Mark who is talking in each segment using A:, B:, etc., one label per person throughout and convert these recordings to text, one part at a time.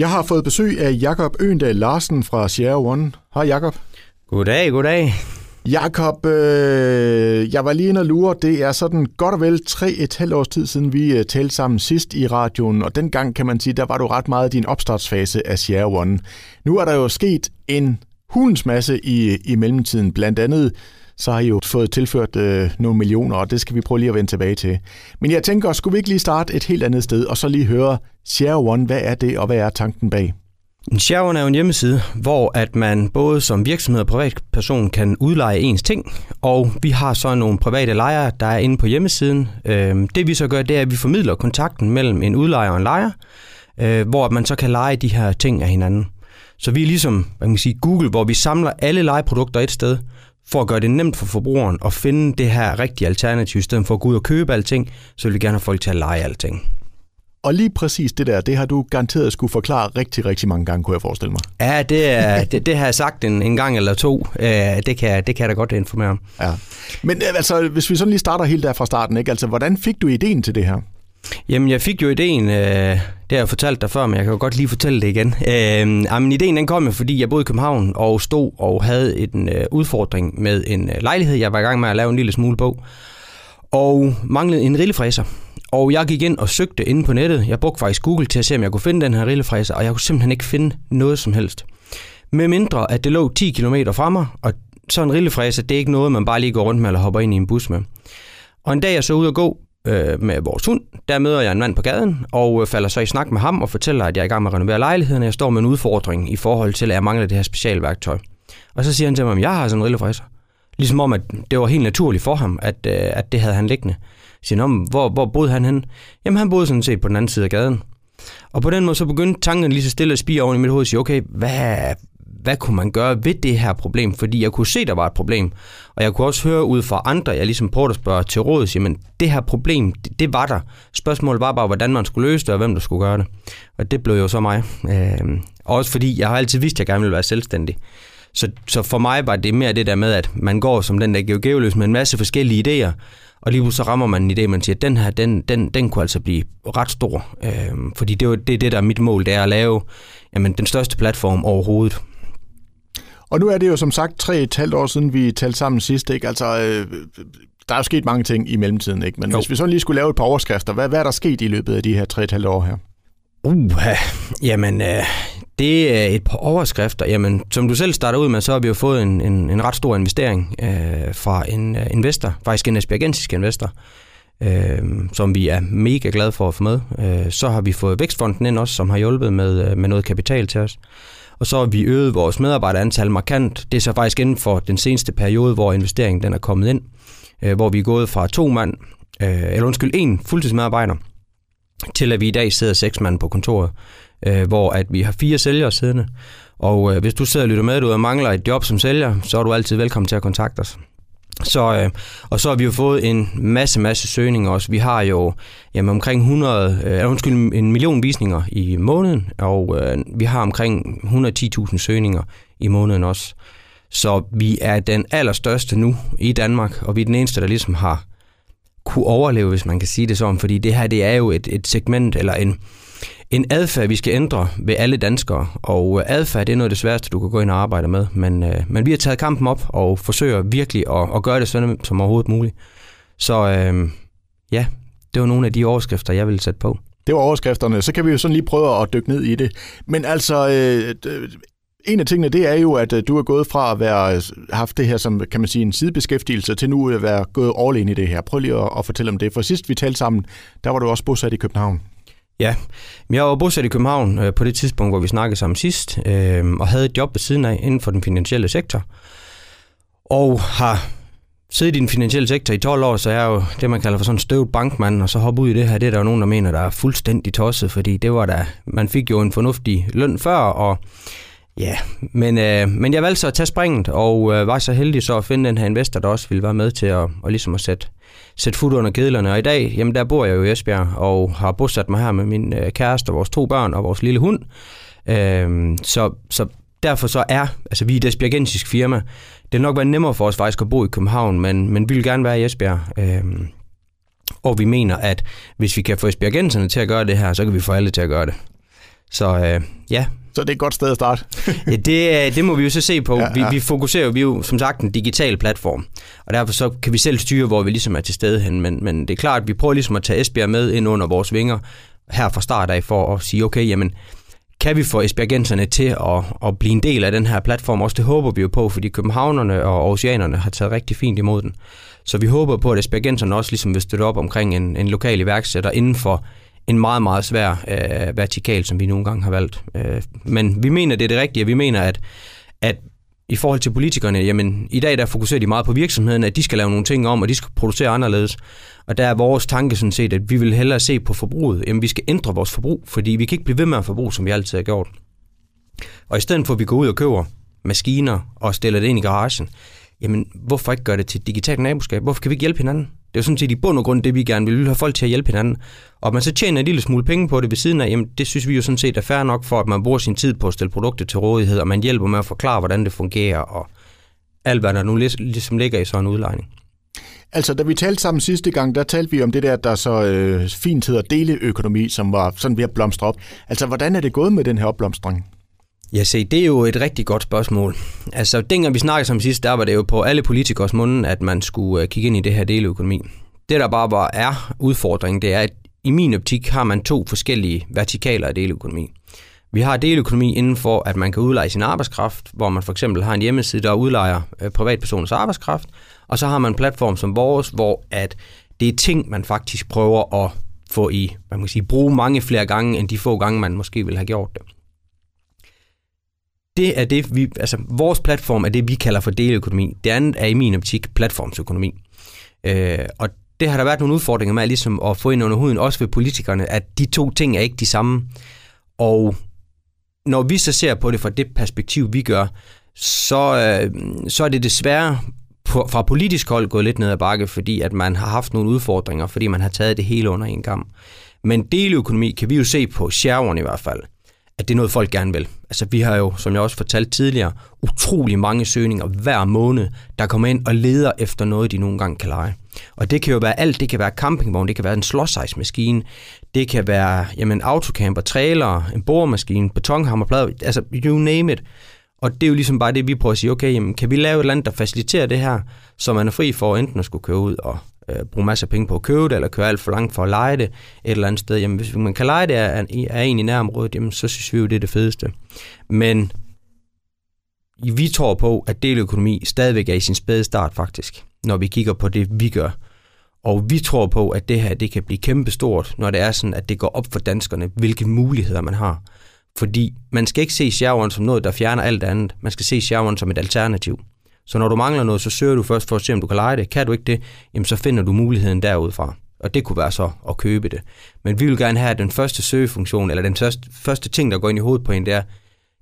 A: Jeg har fået besøg af Jakob Øendal Larsen fra Sierra One. Hej Jakob.
B: Goddag, goddag.
A: Jakob, øh, jeg var lige inde og lure. Det er sådan godt og vel tre et halvt års tid siden, vi øh, talte sammen sidst i radioen, og dengang kan man sige, der var du ret meget i din opstartsfase af Sierra One. Nu er der jo sket en hulens masse i, i mellemtiden. Blandt andet så har I jo fået tilført øh, nogle millioner, og det skal vi prøve lige at vende tilbage til. Men jeg tænker, skulle vi ikke lige starte et helt andet sted, og så lige høre Share One, hvad er det, og hvad er tanken bag?
B: Share One er jo en hjemmeside, hvor at man både som virksomhed og privatperson kan udleje ens ting, og vi har så nogle private lejere, der er inde på hjemmesiden. Øhm, det vi så gør, det er, at vi formidler kontakten mellem en udlejer og en lejer, øh, hvor man så kan lege de her ting af hinanden. Så vi er ligesom hvad kan man sige, Google, hvor vi samler alle legeprodukter et sted, for at gøre det nemt for forbrugeren at finde det her rigtige alternativ, i stedet for at gå ud og købe alting, så vil vi gerne have folk til at lege alting.
A: Og lige præcis det der, det har du garanteret skulle forklare rigtig, rigtig mange gange, kunne jeg forestille mig.
B: Ja, det, er, det, det har jeg sagt en, en gang eller to. Det kan, det kan jeg da godt informere om.
A: Ja. Men øh, altså, hvis vi sådan lige starter helt der fra starten, ikke? Altså, hvordan fik du ideen til det her?
B: Jamen, jeg fik jo ideen, øh, det har jeg fortalt dig før, men jeg kan jo godt lige fortælle det igen. Øh, jamen, ideen den kom jo, fordi jeg boede i København og stod og havde en øh, udfordring med en øh, lejlighed. Jeg var i gang med at lave en lille smule bog, og manglede en rillefræser. Og jeg gik ind og søgte inde på nettet. Jeg brugte faktisk Google til at se, om jeg kunne finde den her rillefræser, og jeg kunne simpelthen ikke finde noget som helst. Med mindre, at det lå 10 km fra mig, og så en rillefræser, det er ikke noget, man bare lige går rundt med eller hopper ind i en bus med. Og en dag jeg så ud og gå, øh, med vores hund. Der møder jeg en mand på gaden, og øh, falder så i snak med ham og fortæller, at jeg er i gang med at renovere lejligheden, og jeg står med en udfordring i forhold til, at jeg mangler det her specialværktøj. Og så siger han til mig, at jeg har sådan en rillefræser. Ligesom om, at det var helt naturligt for ham, at, øh, at det havde han liggende. Jeg siger han, hvor, hvor boede han hen? Jamen, han boede sådan set på den anden side af gaden. Og på den måde så begyndte tanken lige så stille at spire oven i mit hoved og sige, okay, hvad, hvad kunne man gøre ved det her problem? Fordi jeg kunne se, der var et problem. Og jeg kunne også høre ud fra andre, jeg ligesom prøvede at spørge til råd, sige, men det her problem, det, det var der. Spørgsmålet var bare, hvordan man skulle løse det, og hvem der skulle gøre det. Og det blev jo så mig. Øh, også fordi jeg har altid vidst, at jeg gerne ville være selvstændig. Så, så for mig var det mere det der med, at man går som den der geogeoløs med en masse forskellige idéer, og lige så rammer man en idé, man siger, at den her, den, den, den kunne altså blive ret stor. Øh, fordi det er det, det, der er mit mål, det er at lave jamen, den største platform overhovedet.
A: Og nu er det jo som sagt tre et halvt år siden, vi talte sammen sidst. Ikke? Altså, øh, der er jo sket mange ting i mellemtiden, ikke? men jo. hvis vi så lige skulle lave et par overskrifter, hvad, hvad er der sket i løbet af de her tre et halvt år her?
B: Uh, jamen, øh, det er et par overskrifter. Jamen, som du selv starter ud med, så har vi jo fået en, en, en ret stor investering øh, fra en uh, investor, faktisk en esbjergensisk investor, øh, som vi er mega glade for at få med. Øh, så har vi fået Vækstfonden ind også, som har hjulpet med, med noget kapital til os. Og så har vi øget vores medarbejderantal markant. Det er så faktisk inden for den seneste periode, hvor investeringen den er kommet ind, øh, hvor vi er gået fra to mand, øh, eller undskyld, en fuldtidsmedarbejder, til at vi i dag sidder seks mand på kontoret, øh, hvor at vi har fire sælgere siddende. Og øh, hvis du sidder og lytter med, og mangler et job som sælger, så er du altid velkommen til at kontakte os. Så, øh, og så har vi jo fået en masse, masse søgninger også. Vi har jo jamen, omkring 100, øh, undskyld, en million visninger i måneden, og øh, vi har omkring 110.000 søgninger i måneden også. Så vi er den allerstørste nu i Danmark, og vi er den eneste, der ligesom har kunne overleve, hvis man kan sige det sådan, fordi det her det er jo et, et segment eller en, en adfærd, vi skal ændre ved alle danskere, og øh, adfærd det er noget af det sværeste, du kan gå ind og arbejde med, men, øh, men vi har taget kampen op og forsøger virkelig at, at gøre det så nemt som overhovedet muligt. Så øh, ja, det var nogle af de overskrifter, jeg ville sætte på.
A: Det var overskrifterne. Så kan vi jo sådan lige prøve at dykke ned i det. Men altså, øh, øh en af tingene, det er jo, at øh, du er gået fra at være haft det her som, kan man sige, en sidebeskæftigelse, til nu at være gået all in i det her. Prøv lige at, at fortælle om det. For sidst vi talte sammen, der var du også bosat i København.
B: Ja, jeg var bosat i København øh, på det tidspunkt, hvor vi snakkede sammen sidst, øh, og havde et job ved siden af inden for den finansielle sektor. Og har siddet i den finansielle sektor i 12 år, så er jo det, man kalder for sådan en støvet bankmand, og så hoppe ud i det her, det er der jo nogen, der mener, der er fuldstændig tosset, fordi det var da, man fik jo en fornuftig løn før, og ja, men, øh, men jeg valgte så at tage springet, og øh, var så heldig så at finde den her investor, der også ville være med til at, og ligesom at sætte sætte fod under kedlerne. Og i dag, jamen der bor jeg jo i Esbjerg, og har bosat mig her med min øh, kæreste, vores to børn og vores lille hund. Øh, så, så derfor så er, altså vi er et esbjergensisk firma, det vil nok være nemmere for os faktisk at bo i København, men, men vi vil gerne være i Esbjerg. Øh, og vi mener, at hvis vi kan få esbjergenserne til at gøre det her, så kan vi få alle til at gøre det. Så øh, ja,
A: så det er et godt sted at starte.
B: ja, det, øh, det må vi jo så se på. Ja, ja. Vi, vi fokuserer jo, vi er jo som sagt en digital platform, og derfor så kan vi selv styre, hvor vi ligesom er til stede hen. Men, men det er klart, at vi prøver ligesom at tage Esbjerg med ind under vores vinger her fra start af, for at sige, okay, jamen, kan vi få esbjergenserne til at, at blive en del af den her platform? Også det håber vi jo på, fordi københavnerne og oceanerne har taget rigtig fint imod den. Så vi håber på, at esbjergenserne også ligesom vil støtte op omkring en, en lokal iværksætter inden for en meget, meget svær øh, vertikal, som vi nogle gange har valgt. Øh, men vi mener, det er det rigtige. Vi mener, at, at i forhold til politikerne, jamen i dag der fokuserer de meget på virksomheden, at de skal lave nogle ting om, og de skal producere anderledes. Og der er vores tanke sådan set, at vi vil hellere se på forbruget. Jamen vi skal ændre vores forbrug, fordi vi kan ikke blive ved med at forbruge, som vi altid har gjort. Og i stedet for, at vi går ud og køber maskiner og stiller det ind i garagen, jamen hvorfor ikke gøre det til digitalt naboskab? Hvorfor kan vi ikke hjælpe hinanden? Det er jo sådan set i bund og grund det, vi gerne vil. Vi vil have folk til at hjælpe hinanden. Og at man så tjener en lille smule penge på det ved siden af, jamen det synes vi jo sådan set er fair nok for, at man bruger sin tid på at stille produkter til rådighed, og man hjælper med at forklare, hvordan det fungerer, og alt hvad der nu ligesom ligger i sådan en udlejning.
A: Altså, da vi talte sammen sidste gang, der talte vi om det der, der så øh, fint hedder deleøkonomi, som var sådan ved at blomstre op. Altså, hvordan er det gået med den her opblomstring?
B: Ja, se, det er jo et rigtig godt spørgsmål. Altså, dengang vi snakkede som sidst, der var det jo på alle politikers munden, at man skulle øh, kigge ind i det her deleøkonomi. Det, der bare var, er udfordringen, det er, at i min optik har man to forskellige vertikaler af deleøkonomi. Vi har deleøkonomi inden for, at man kan udleje sin arbejdskraft, hvor man for eksempel har en hjemmeside, der udlejer øh, privatpersoners arbejdskraft, og så har man en platform som vores, hvor at det er ting, man faktisk prøver at få i, man kan sige, bruge mange flere gange, end de få gange, man måske ville have gjort det det er det, vi, altså vores platform er det, vi kalder for deleøkonomi. Det andet er i min optik platformsøkonomi. Øh, og det har der været nogle udfordringer med ligesom at få ind under huden, også ved politikerne, at de to ting er ikke de samme. Og når vi så ser på det fra det perspektiv, vi gør, så, øh, så er det desværre på, fra politisk hold gået lidt ned ad bakke, fordi at man har haft nogle udfordringer, fordi man har taget det hele under en gang. Men deleøkonomi kan vi jo se på Sherwin i hvert fald at det er noget, folk gerne vil. Altså, vi har jo, som jeg også fortalte tidligere, utrolig mange søgninger hver måned, der kommer ind og leder efter noget, de nogle gange kan lege. Og det kan jo være alt. Det kan være campingvogn, det kan være en slåsejsmaskine, det kan være jamen, autocamper, trailer, en boremaskine, betonhammerplade, altså you name it. Og det er jo ligesom bare det, vi prøver at sige, okay, jamen, kan vi lave et eller andet, der faciliterer det her, så man er fri for enten at skulle køre ud og øh, bruge masser af penge på at købe det, eller køre alt for langt for at lege det et eller andet sted. Jamen, hvis man kan lege det af, af en i nærområdet, jamen, så synes vi jo, det er det fedeste. Men vi tror på, at deleøkonomi stadigvæk er i sin spæde start faktisk, når vi kigger på det, vi gør. Og vi tror på, at det her det kan blive kæmpestort, når det er sådan, at det går op for danskerne, hvilke muligheder man har. Fordi man skal ikke se sjæveren som noget, der fjerner alt andet. Man skal se sjæveren som et alternativ. Så når du mangler noget, så søger du først for at se, om du kan lege det. Kan du ikke det, jamen så finder du muligheden derudfra. Og det kunne være så at købe det. Men vi vil gerne have, at den første søgefunktion, eller den første, første ting, der går ind i hovedet på en, det er,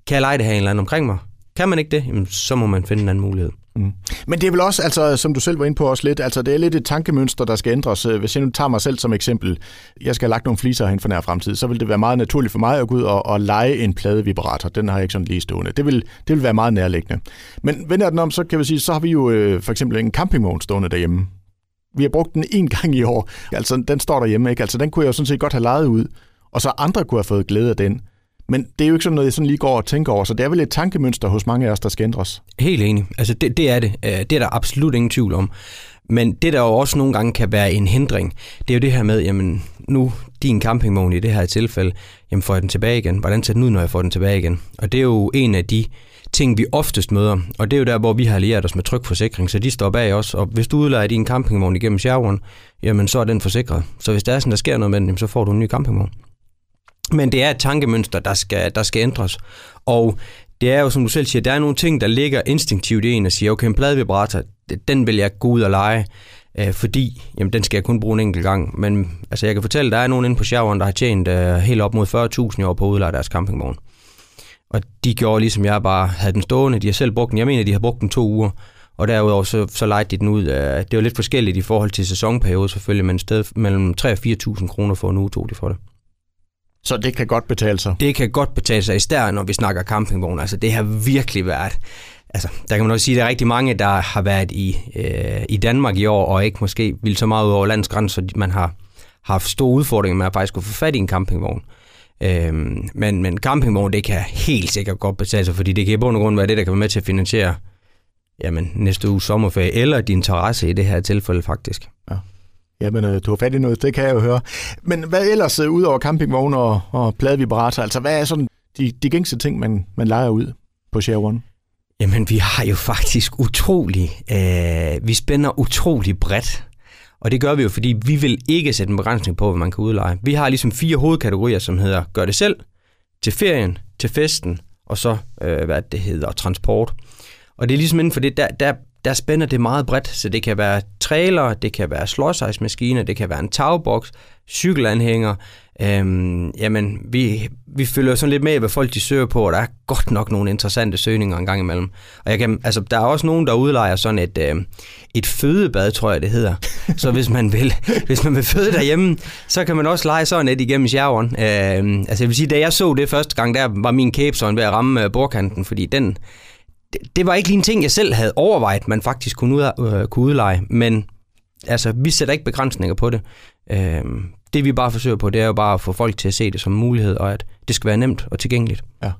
B: kan jeg lege det her en eller anden omkring mig? Kan man ikke det, jamen, så må man finde en anden mulighed. Mm.
A: Men det er vel også, altså, som du selv var inde på også lidt, altså det er lidt et tankemønster, der skal ændres. Øh, hvis jeg nu tager mig selv som eksempel, jeg skal have lagt nogle fliser hen for nær fremtid, så vil det være meget naturligt for mig at gå ud og, og lege en pladevibrator. Den har jeg ikke sådan lige stående. Det vil, det vil være meget nærliggende. Men vender den om, så kan vi sige, så har vi jo øh, for eksempel en campingvogn stående derhjemme. Vi har brugt den en gang i år. Altså, den står derhjemme, ikke? Altså, den kunne jeg jo sådan set godt have lejet ud, og så andre kunne have fået glæde af den. Men det er jo ikke sådan noget, jeg sådan lige går og tænker over, så det er vel et tankemønster hos mange af os, der skal ændres.
B: Helt enig. Altså det, det er det. Øh, det er der absolut ingen tvivl om. Men det, der jo også nogle gange kan være en hindring, det er jo det her med, jamen nu din campingvogn i det her tilfælde, jamen får jeg den tilbage igen? Hvordan ser den ud, når jeg får den tilbage igen? Og det er jo en af de ting, vi oftest møder. Og det er jo der, hvor vi har allieret os med trykforsikring, så de står bag os. Og hvis du udlejer din campingvogn igennem Sherwin, jamen så er den forsikret. Så hvis der er sådan, der sker noget med den, så får du en ny campingvogn. Men det er et tankemønster, der skal, der skal ændres. Og det er jo, som du selv siger, der er nogle ting, der ligger instinktivt i en og siger, okay, en pladevibrator, den vil jeg gå ud og lege, øh, fordi jamen, den skal jeg kun bruge en enkelt gang. Men altså, jeg kan fortælle, der er nogen inde på Sjaveren, der har tjent øh, helt op mod 40.000 i år på at udleje deres campingvogn. Og de gjorde ligesom jeg bare havde den stående. De har selv brugt den. Jeg mener, de har brugt den to uger. Og derudover så, så lejede de den ud. Det var lidt forskelligt i forhold til sæsonperiode selvfølgelig, men sted mellem 3 og 4.000 kroner for en uge tog de for det.
A: Så det kan godt betale sig?
B: Det kan godt betale sig, især når vi snakker campingvogn. Altså det har virkelig været... Altså, der kan man også sige, at der er rigtig mange, der har været i, øh, i Danmark i år, og ikke måske vil så meget ud over landsgrænser, så man har haft store udfordringer med at faktisk kunne få fat i en campingvogn. Øhm, men, men campingvogn, det kan helt sikkert godt betale sig, fordi det kan i bund og grund være det, der kan være med til at finansiere jamen, næste uge sommerferie, eller din interesse i det her tilfælde faktisk.
A: Ja. Jamen, øh, du har fat i noget, det kan jeg jo høre. Men hvad ellers, øh, ud over campingvogne og, og pladevibrator, altså hvad er sådan de, de gængse ting, man, man leger ud på Share One?
B: Jamen, vi har jo faktisk utrolig, øh, vi spænder utrolig bredt. Og det gør vi jo, fordi vi vil ikke sætte en begrænsning på, hvad man kan udleje. Vi har ligesom fire hovedkategorier, som hedder gør det selv, til ferien, til festen, og så, øh, hvad det hedder, transport. Og det er ligesom inden for det, der, der, der spænder det meget bredt, så det kan være trailer, det kan være slåsejsmaskiner, det kan være en tagboks, cykelanhænger. Øhm, jamen, vi, vi følger sådan lidt med, hvad folk de søger på, og der er godt nok nogle interessante søgninger en gang imellem. Og jeg kan, altså, der er også nogen, der udlejer sådan et, øh, et fødebad, tror jeg det hedder. Så hvis man vil, hvis man vil føde derhjemme, så kan man også lege sådan et igennem sjæveren. Øh, altså jeg vil sige, da jeg så det første gang, der var min kæbe sådan ved at ramme øh, bordkanten, fordi den, det, det var ikke lige en ting, jeg selv havde overvejet, man faktisk kunne, ud, øh, kunne udleje, men altså, vi sætter ikke begrænsninger på det. Øh, det vi bare forsøger på, det er jo bare at få folk til at se det som mulighed, og at det skal være nemt og tilgængeligt.
A: Ja.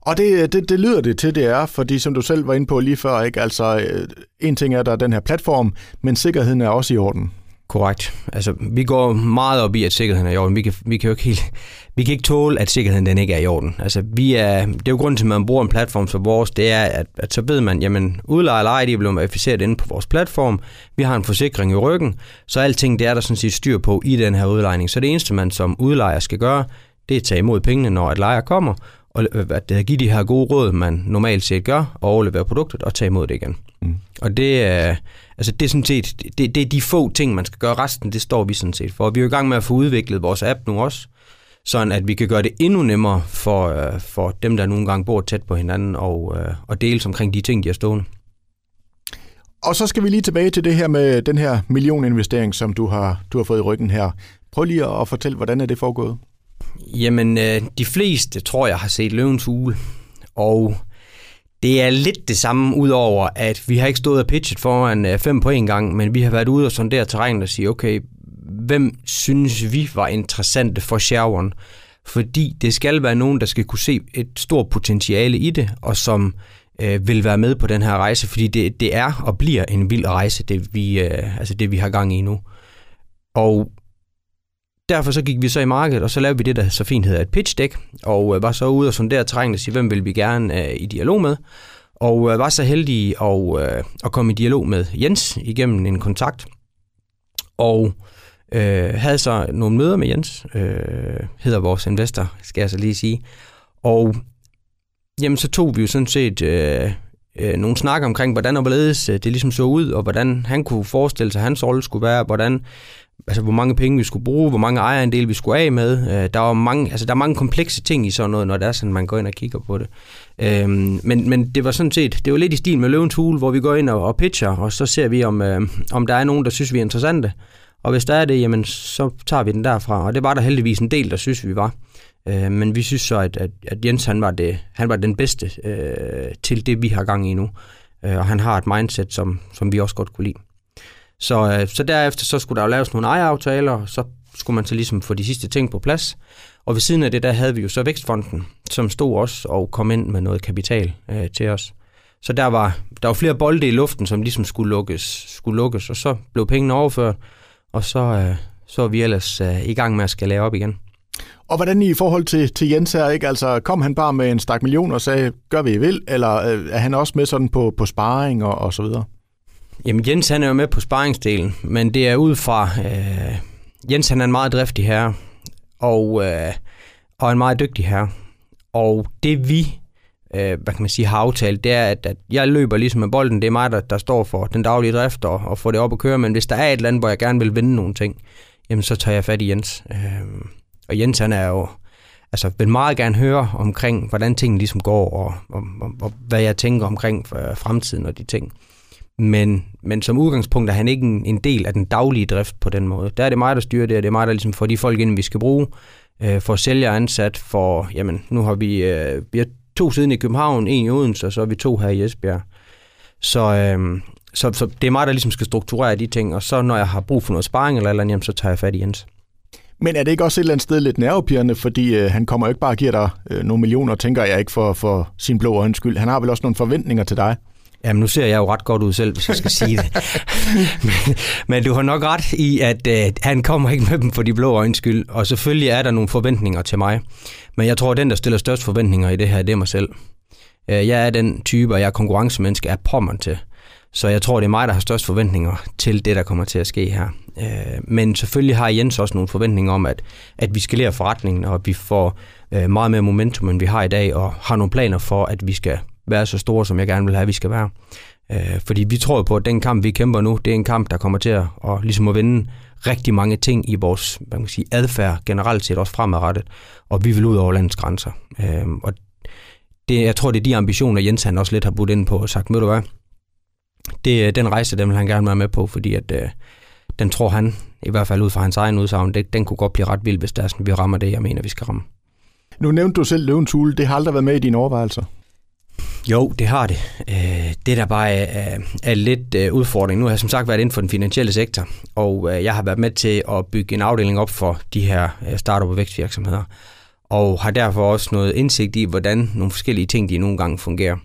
A: Og det, det, det lyder det til, det er, fordi som du selv var inde på lige før, ikke? Altså, øh, en ting er, der er den her platform, men sikkerheden er også i orden.
B: Korrekt. Altså, vi går meget op i, at sikkerheden er i orden. Vi kan, vi kan jo ikke helt, vi kan ikke tåle, at sikkerheden den ikke er i orden. Altså, vi er, det er jo grunden til, at man bruger en platform som vores, det er, at, at så ved man, jamen, udlejer eller ej, de er blevet verificeret inde på vores platform. Vi har en forsikring i ryggen, så alting, det er der sådan set styr på i den her udlejning. Så det eneste, man som udlejer skal gøre, det er at tage imod pengene, når et lejer kommer, og øh, at give de her gode råd, man normalt set gør, og overlevere produktet og tage imod det igen. Mm. Og det er, altså det er sådan set, det, det er de få ting, man skal gøre. Resten, det står vi sådan set for. Vi er jo i gang med at få udviklet vores app nu også, sådan at vi kan gøre det endnu nemmere for, øh, for dem, der nogle gange bor tæt på hinanden, og, øh, og deles omkring de ting, de har stående.
A: Og så skal vi lige tilbage til det her med den her millioninvestering, som du har, du har fået i ryggen her. Prøv lige at fortælle, hvordan er det foregået?
B: Jamen, øh, de fleste tror jeg har set Løvens Hule, og det er lidt det samme, udover at vi har ikke stået og pitchet foran øh, fem på en gang, men vi har været ude og sondere terrænet og sige, okay, hvem synes vi var interessante for Sherwin? Fordi det skal være nogen, der skal kunne se et stort potentiale i det, og som øh, vil være med på den her rejse, fordi det, det er og bliver en vild rejse, det vi, øh, altså det vi har gang i nu. Og derfor så gik vi så i markedet, og så lavede vi det, der så fint hedder et pitch deck, og øh, var så ude og sondere terræn og sige, hvem vil vi gerne øh, i dialog med, og øh, var så heldige at, øh, at komme i dialog med Jens igennem en kontakt, og øh, havde så nogle møder med Jens, øh, hedder vores investor, skal jeg så lige sige, og jamen så tog vi jo sådan set øh, øh, nogle snakker omkring, hvordan og hvorledes øh, det ligesom så ud, og hvordan han kunne forestille sig, at hans rolle skulle være, hvordan altså hvor mange penge vi skulle bruge, hvor mange ejerandel vi skulle af med. Øh, der, var mange, altså, der er mange komplekse ting i sådan noget, når det er sådan, man går ind og kigger på det. Øh, men, men det var sådan set, det var lidt i stil med Løvens Hule, hvor vi går ind og, og pitcher, og så ser vi, om, øh, om der er nogen, der synes, vi er interessante. Og hvis der er det, jamen, så tager vi den derfra. Og det var der heldigvis en del, der synes, vi var. Øh, men vi synes så, at, at, at Jens han var, det, han var den bedste øh, til det, vi har gang i nu. Øh, og han har et mindset, som, som vi også godt kunne lide. Så, øh, så derefter så skulle der jo laves nogle ejeraftaler, og så skulle man så ligesom få de sidste ting på plads. Og ved siden af det, der havde vi jo så Vækstfonden, som stod også og kom ind med noget kapital øh, til os. Så der var, der var flere bolde i luften, som ligesom skulle lukkes, skulle lukkes og så blev pengene overført, og så, øh, så er vi ellers øh, i gang med at skal lave op igen.
A: Og hvordan i forhold til, til Jens her, ikke? Altså, kom han bare med en stak million og sagde, gør vi I vil, eller øh, er han også med sådan på, på sparring og, og så videre?
B: Jamen Jens han er jo med på sparringsdelen, men det er ud fra, øh, Jens han er en meget driftig herre, og, øh, og en meget dygtig herre. Og det vi øh, hvad kan man sige, har aftalt, det er, at, at jeg løber ligesom med bolden. Det er mig, der, der står for den daglige drift og, og får det op at køre. Men hvis der er et eller andet, hvor jeg gerne vil vinde nogle ting, jamen så tager jeg fat i Jens. Øh, og Jens han er jo, altså vil meget gerne høre omkring, hvordan tingene ligesom går, og, og, og, og hvad jeg tænker omkring for fremtiden og de ting. Men, men som udgangspunkt er han ikke en, en del af den daglige drift på den måde. Der er det mig, der styrer det, og det er mig, der ligesom får de folk ind, vi skal bruge, øh, for sælger ansat, for, jamen, nu har vi, øh, vi har to siden i København, en i Odense, og så er vi to her i Esbjerg. Så, øh, så, så det er mig, der ligesom skal strukturere de ting, og så når jeg har brug for noget sparring eller eller andet, jamen, så tager jeg fat i Jens.
A: Men er det ikke også et eller andet sted lidt nervepirrende, fordi øh, han kommer jo ikke bare og giver dig øh, nogle millioner, tænker jeg ikke for, for sin blå øjens skyld. Han har vel også nogle forventninger til dig?
B: Jamen, nu ser jeg jo ret godt ud selv, hvis jeg skal sige det. men, men du har nok ret i, at øh, han kommer ikke med dem for de blå øjens skyld. Og selvfølgelig er der nogle forventninger til mig. Men jeg tror, at den, der stiller størst forventninger i det her, det er mig selv. Øh, jeg er den type, og jeg er konkurrencemenneske, er påmand til. Så jeg tror, det er mig, der har størst forventninger til det, der kommer til at ske her. Øh, men selvfølgelig har Jens også nogle forventninger om, at, at vi skal lære forretningen, og at vi får øh, meget mere momentum, end vi har i dag, og har nogle planer for, at vi skal være så store, som jeg gerne vil have, at vi skal være. Øh, fordi vi tror på, at den kamp, vi kæmper nu, det er en kamp, der kommer til at, og ligesom at vinde rigtig mange ting i vores hvad man kan sige, adfærd generelt set, også fremadrettet. Og vi vil ud over landets grænser. Øh, og det, jeg tror, det er de ambitioner, Jens han også lidt har budt ind på og sagt, ved du hvad, det, øh, den rejse, den vil han gerne være med på, fordi at, øh, den tror han, i hvert fald ud fra hans egen udsagn, det, den kunne godt blive ret vild, hvis der er sådan, vi rammer det, jeg mener, vi skal ramme.
A: Nu nævnte du selv Løvens Hule. Det har aldrig været med i dine overvejelser.
B: Jo, det har det. Øh, det, der bare er, er lidt øh, udfordring, nu har jeg som sagt været inden for den finansielle sektor, og øh, jeg har været med til at bygge en afdeling op for de her startup- og vækstvirksomheder, og har derfor også noget indsigt i, hvordan nogle forskellige ting, de nogle gange fungerer.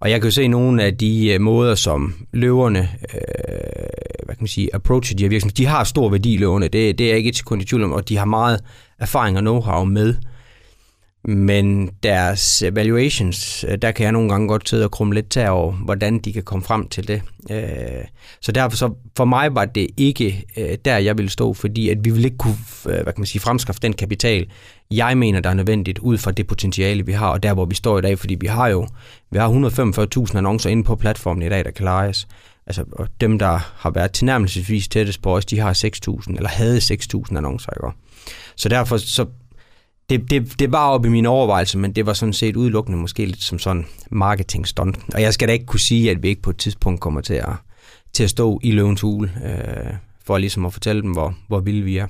B: Og jeg kan jo se nogle af de måder, som løverne, hvad kan man sige, approacher de her virksomheder, de har stor værdi, løverne, det, det er jeg ikke et sekund i tvivl om, og de har meget erfaring og know-how med men deres valuations, øh, der kan jeg nogle gange godt sidde og krumme lidt til over, hvordan de kan komme frem til det. Øh, så derfor så for mig var det ikke øh, der, jeg ville stå, fordi at vi ville ikke kunne hvad kan man sige, fremskaffe den kapital, jeg mener, der er nødvendigt ud fra det potentiale, vi har, og der, hvor vi står i dag, fordi vi har jo vi har 145.000 annoncer inde på platformen i dag, der kan lejes. Altså, og dem, der har været tilnærmelsesvis tættest på os, de har 6.000, eller havde 6.000 annoncer, ikke? Så derfor så det, det, det var oppe i min overvejelse, men det var sådan set udelukkende måske lidt som sådan marketing stunt. Og jeg skal da ikke kunne sige, at vi ikke på et tidspunkt kommer til at, til at stå i løvens hule, øh, for ligesom at fortælle dem, hvor, hvor vilde vi er.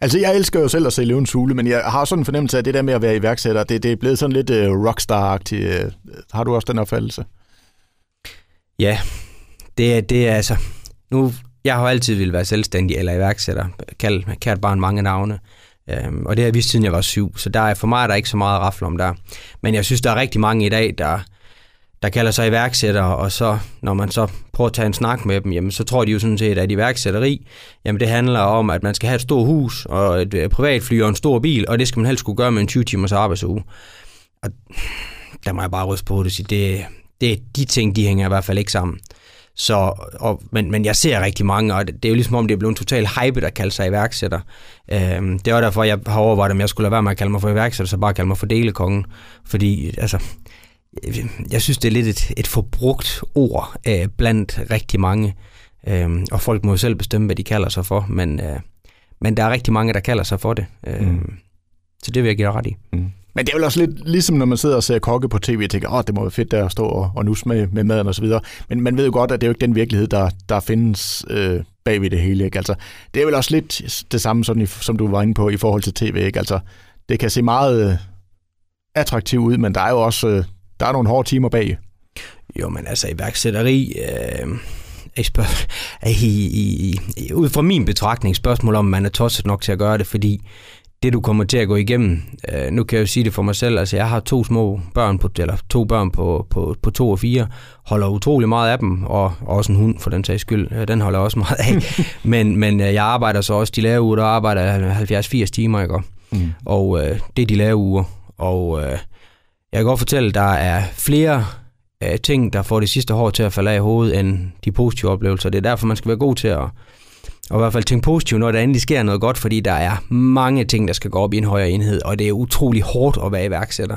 A: Altså, jeg elsker jo selv at se Løvens Hule, men jeg har sådan en fornemmelse af, at det der med at være iværksætter, det, det er blevet sådan lidt uh, rockstar-agtigt. Uh, har du også den opfattelse?
B: Ja, det er, det er altså... Nu, jeg har altid vil være selvstændig eller iværksætter. Kald, kært barn mange navne. Øhm, og det har jeg vist siden jeg var syv, så der er, for mig er der ikke så meget at om der. Men jeg synes, der er rigtig mange i dag, der, der kalder sig iværksættere, og så, når man så prøver at tage en snak med dem, jamen, så tror de jo sådan set, at iværksætteri, jamen det handler om, at man skal have et stort hus, og et øh, privatfly og en stor bil, og det skal man helst kunne gøre med en 20 timers arbejdsuge. Og der må jeg bare ryste på det og sige, det, det, de ting, de hænger i hvert fald ikke sammen. Så, og, men, men jeg ser rigtig mange, og det er jo ligesom om, det er blevet en total hype, at kalde sig iværksætter. Øhm, det var derfor, jeg har overvejet, om jeg skulle lade være med at kalde mig for iværksætter, så bare kalde mig for delekongen. Fordi, altså, jeg synes, det er lidt et, et forbrugt ord øh, blandt rigtig mange. Øhm, og folk må jo selv bestemme, hvad de kalder sig for, men, øh, men der er rigtig mange, der kalder sig for det. Øhm, mm. Så det vil jeg give ret i. Mm.
A: Men det er vel også lidt ligesom, når man sidder og ser kokke på tv og tænker, åh, det må være fedt der at stå og, og nusse med, med maden og så videre. Men man ved jo godt, at det er jo ikke den virkelighed, der, der findes øh, bagved det hele. Ikke? Altså, det er vel også lidt det samme, sådan, som du var inde på i forhold til tv. Ikke? Altså, det kan se meget øh, attraktivt ud, men der er jo også øh, der er nogle hårde timer bag.
B: Jo, men altså iværksætteri... Øh i, i, i, ud fra min betragtning spørgsmål om, man er tosset nok til at gøre det, fordi det du kommer til at gå igennem, øh, nu kan jeg jo sige det for mig selv, altså jeg har to små børn, på, eller to børn på, på, på to og fire, holder utrolig meget af dem, og også en hund for den sags skyld, den holder også meget af. men, men øh, jeg arbejder så også de lave uger, der arbejder 70-80 timer, ikke? Mm. og øh, det er de lave uger, og øh, jeg kan godt fortælle, at der er flere øh, ting, der får det sidste hår til at falde af i hovedet, end de positive oplevelser. Det er derfor, man skal være god til at og i hvert fald tænke positivt, når der endelig sker noget godt, fordi der er mange ting, der skal gå op i en højere enhed, og det er utrolig hårdt at være iværksætter.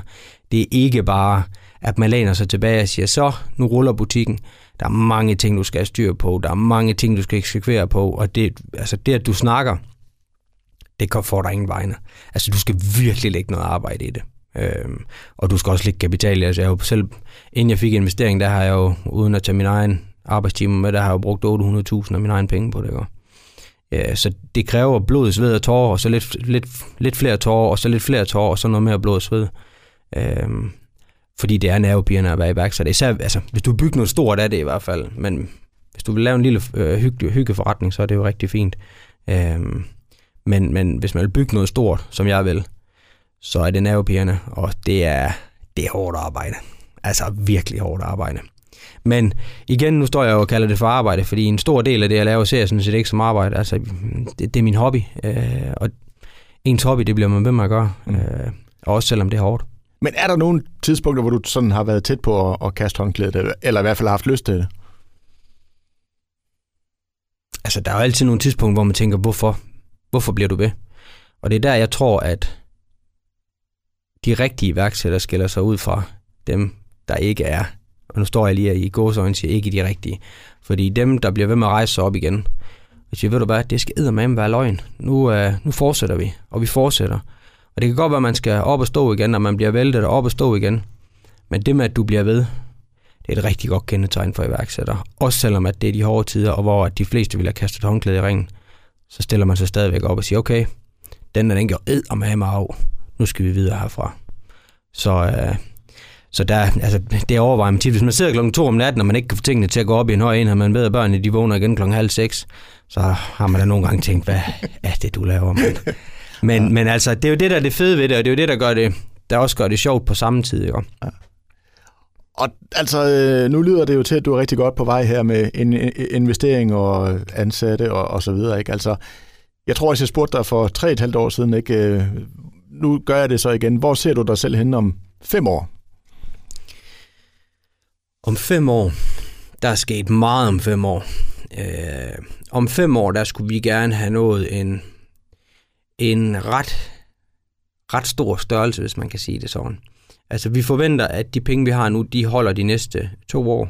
B: Det er ikke bare, at man læner sig tilbage og siger, så, nu ruller butikken. Der er mange ting, du skal have styr på, der er mange ting, du skal eksekvere på, og det, altså det at du snakker, det kan få dig ingen vegne. Altså du skal virkelig lægge noget arbejde i det. Øhm, og du skal også lægge kapital. Altså, jeg har jo selv, inden jeg fik investering, der har jeg jo, uden at tage min egen arbejdstimer med, der har jeg jo brugt 800.000 af mine egen penge på det. Ikke? Ja, så det kræver blod, sved og tårer, og så lidt, lidt, lidt flere tårer, og så lidt flere tårer, og så noget mere blod og sved. Øhm, fordi det er nervepirrende at være iværksætter. Især, altså, hvis du bygger noget stort er det i hvert fald, men hvis du vil lave en lille øh, hygge, hyggeforretning, så er det jo rigtig fint. Øhm, Men, men hvis man vil bygge noget stort, som jeg vil, så er det nervepirrende, og det er, det er hårdt arbejde. Altså virkelig hårdt arbejde. Men igen, nu står jeg og kalder det for arbejde, fordi en stor del af det, jeg laver, ser jeg sådan set ikke som arbejde. Altså, det, det er min hobby, øh, og ens hobby, det bliver man ved med at gøre, mm. øh, også selvom det er hårdt.
A: Men er der nogle tidspunkter, hvor du sådan har været tæt på at, at kaste håndklædet, eller i hvert fald har haft lyst til det?
B: Altså, der er jo altid nogle tidspunkter, hvor man tænker, hvorfor? Hvorfor bliver du ved? Og det er der, jeg tror, at de rigtige iværksættere skiller sig ud fra dem, der ikke er. Og nu står jeg lige i gåsøjne siger ikke de rigtige. Fordi dem, der bliver ved med at rejse sig op igen, og siger, ved du hvad, det skal eddermame være løgn. Nu, uh, nu fortsætter vi, og vi fortsætter. Og det kan godt være, at man skal op og stå igen, og man bliver væltet og op og stå igen. Men det med, at du bliver ved, det er et rigtig godt kendetegn for iværksættere. Også selvom at det er de hårde tider, og hvor de fleste vil have kastet håndklæde i ringen, så stiller man sig stadigvæk op og siger, okay, den er den gjort ed og med mig af. Nu skal vi videre herfra. Så, øh, så der, altså, det overvejer man tit. Hvis man sidder klokken to om natten, og man ikke kan få tingene til at gå op i en høj enhed, man ved, at børnene de vågner igen klokken halv seks, så har man da nogle gange tænkt, hvad er det, du laver, mand? Men, ja. men altså, det er jo det, der er det fede ved det, og det er jo det, der gør det, der også gør det sjovt på samme tid. Ikke? Ja.
A: Og altså, øh, nu lyder det jo til, at du er rigtig godt på vej her med en investering og ansatte og, og så videre. Ikke? Altså, jeg tror også, jeg spurgte dig for tre et halvt år siden, ikke? Øh, nu gør jeg det så igen. Hvor ser du dig selv hen om fem år?
B: Om fem år, der er sket meget om fem år. Øh, om fem år, der skulle vi gerne have nået en, en ret, ret stor størrelse, hvis man kan sige det sådan. Altså, vi forventer, at de penge, vi har nu, de holder de næste to år.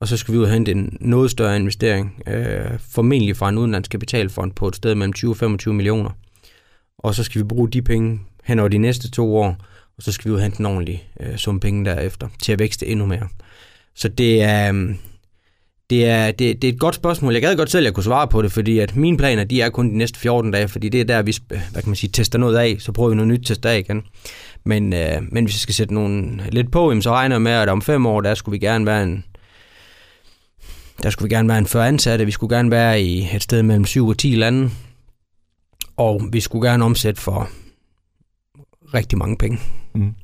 B: Og så skal vi ud og hente en noget større investering, øh, formentlig fra en udenlandsk kapitalfond på et sted mellem 20 og 25 millioner. Og så skal vi bruge de penge hen over de næste to år, og så skal vi ud og hente en ordentlig øh, sum penge derefter til at vækste endnu mere. Så det er, øh, det er, det, det er et godt spørgsmål. Jeg gad godt selv, at jeg kunne svare på det, fordi at mine planer, de er kun de næste 14 dage, fordi det er der, vi øh, hvad kan man sige, tester noget af, så prøver vi noget nyt test af igen. Men, øh, men hvis jeg skal sætte nogen lidt på, så regner jeg med, at om fem år, der skulle vi gerne være en der skulle vi gerne være en 40 ansatte, vi skulle gerne være i et sted mellem 7 og 10 lande, og vi skulle gerne omsætte for rigtig mange penge. Mm.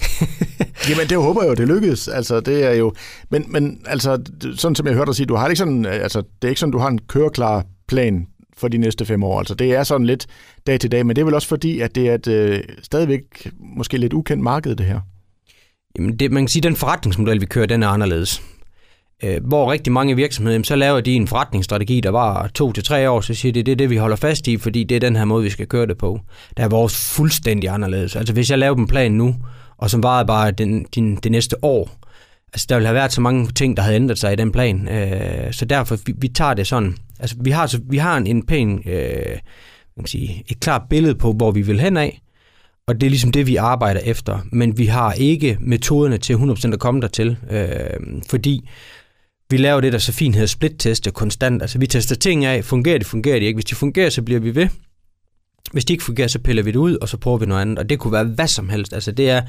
A: Jamen, det håber jeg jo, det lykkes. Altså, det er jo... Men, men altså, sådan som jeg hørte dig sige, du har ikke sådan... Altså, det er ikke sådan, du har en køreklar plan for de næste fem år. Altså, det er sådan lidt dag til dag, men det er vel også fordi, at det er et øh, stadigvæk måske lidt ukendt marked, det her.
B: Jamen, det, man kan sige, at den forretningsmodel, vi kører, den er anderledes. Øh, hvor rigtig mange virksomheder, så laver de en forretningsstrategi, der var to til tre år, så siger de, det er det, vi holder fast i, fordi det er den her måde, vi skal køre det på. Der er vores fuldstændig anderledes. Altså, hvis jeg laver en plan nu, og som var bare den, din, det næste år. Altså, der ville have været så mange ting, der havde ændret sig i den plan. Øh, så derfor, vi, vi tager det sådan. Altså, vi har, vi har en, en pæn, øh, man sige, et klart billede på, hvor vi vil hen af, og det er ligesom det, vi arbejder efter. Men vi har ikke metoderne til 100% at komme dertil, øh, fordi vi laver det, der så fint hedder split-teste konstant. Altså, vi tester ting af, fungerer det, fungerer det ikke. Hvis de fungerer, så bliver vi ved. Hvis de ikke fungerer, så piller vi det ud, og så prøver vi noget andet. Og det kunne være hvad som helst. Altså det er,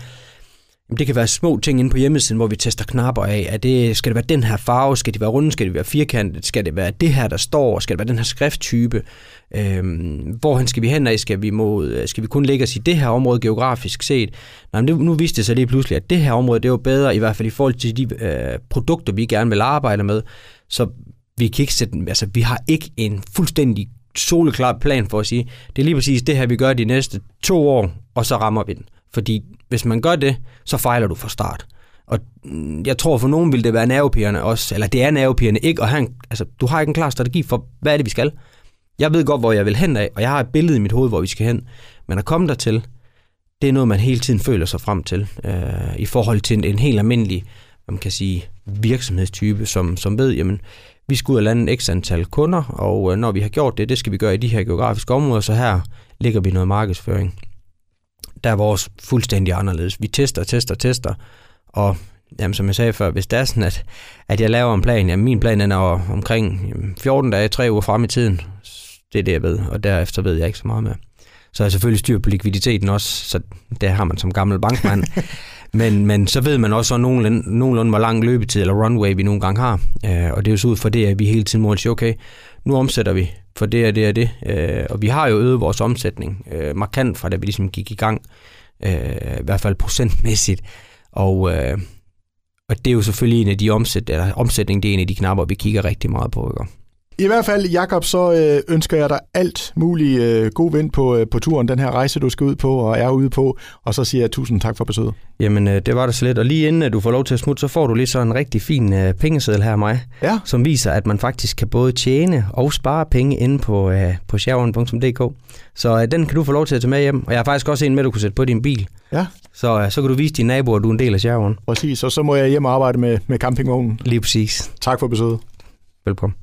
B: det kan være små ting inde på hjemmesiden, hvor vi tester knapper af. Er det, skal det være den her farve? Skal det være runde? Skal det være firkantet? Skal det være det her, der står? Skal det være den her skrifttype? Øhm, hvorhen skal vi hen af? Skal vi, mod, øh, skal vi kun lægge os i det her område geografisk set? Nej, men det, nu viste det sig lige pludselig, at det her område, det var bedre, i hvert fald i forhold til de øh, produkter, vi gerne vil arbejde med. Så vi kan ikke sætte, altså vi har ikke en fuldstændig soleklar plan for at sige, det er lige præcis det her, vi gør de næste to år, og så rammer vi den. Fordi hvis man gør det, så fejler du fra start. Og mm, jeg tror for nogen vil det være nervepigerne også, eller det er nervepigerne ikke, og have en, altså, du har ikke en klar strategi for, hvad er det, vi skal. Jeg ved godt, hvor jeg vil hen af, og jeg har et billede i mit hoved, hvor vi skal hen. Men at komme dertil, det er noget, man hele tiden føler sig frem til, øh, i forhold til en, en helt almindelig, man kan sige, virksomhedstype, som, som ved, jamen, vi skal ud og lande x antal kunder, og øh, når vi har gjort det, det skal vi gøre i de her geografiske områder, så her ligger vi noget markedsføring. Der er vores fuldstændig anderledes. Vi tester, tester, tester, og jamen, som jeg sagde før, hvis det er sådan, at, at jeg laver en plan, jamen min plan er omkring 14 dage, 3 uger frem i tiden, det er det, jeg ved, og derefter ved jeg ikke så meget mere. Så er jeg selvfølgelig styr på likviditeten også, så det har man som gammel bankmand. Men, men så ved man også nogenlunde, nogenlunde, hvor lang løbetid eller runway vi nogle gange har. Øh, og det er jo så ud fra det, at vi hele tiden må sige, okay, nu omsætter vi for det og det og det. Øh, og vi har jo øget vores omsætning øh, markant fra da vi ligesom gik i gang, øh, i hvert fald procentmæssigt. Og, øh, og det er jo selvfølgelig en af de omsæt, eller omsætning, det er en af de knapper, vi kigger rigtig meget på. Ikke?
A: I hvert fald, Jakob, så øh, ønsker jeg dig alt muligt øh, god vind på, øh, på turen, den her rejse, du skal ud på og er ude på, og så siger jeg tusind tak for besøget.
B: Jamen, øh, det var det så lidt. Og lige inden at du får lov til at smutte, så får du lige så en rigtig fin øh, pengeseddel her af mig,
A: Ja.
B: som viser, at man faktisk kan både tjene og spare penge inde på, øh, på sharewon.dk. Så øh, den kan du få lov til at tage med hjem. Og jeg har faktisk også en med, du kunne sætte på din bil.
A: Ja,
B: Så, øh, så kan du vise dine naboer, at du er en del af Sharewon.
A: præcis. Og så må jeg hjem og arbejde med, med campingvognen.
B: Lige præcis.
A: Tak for besøget.
B: Velkommen.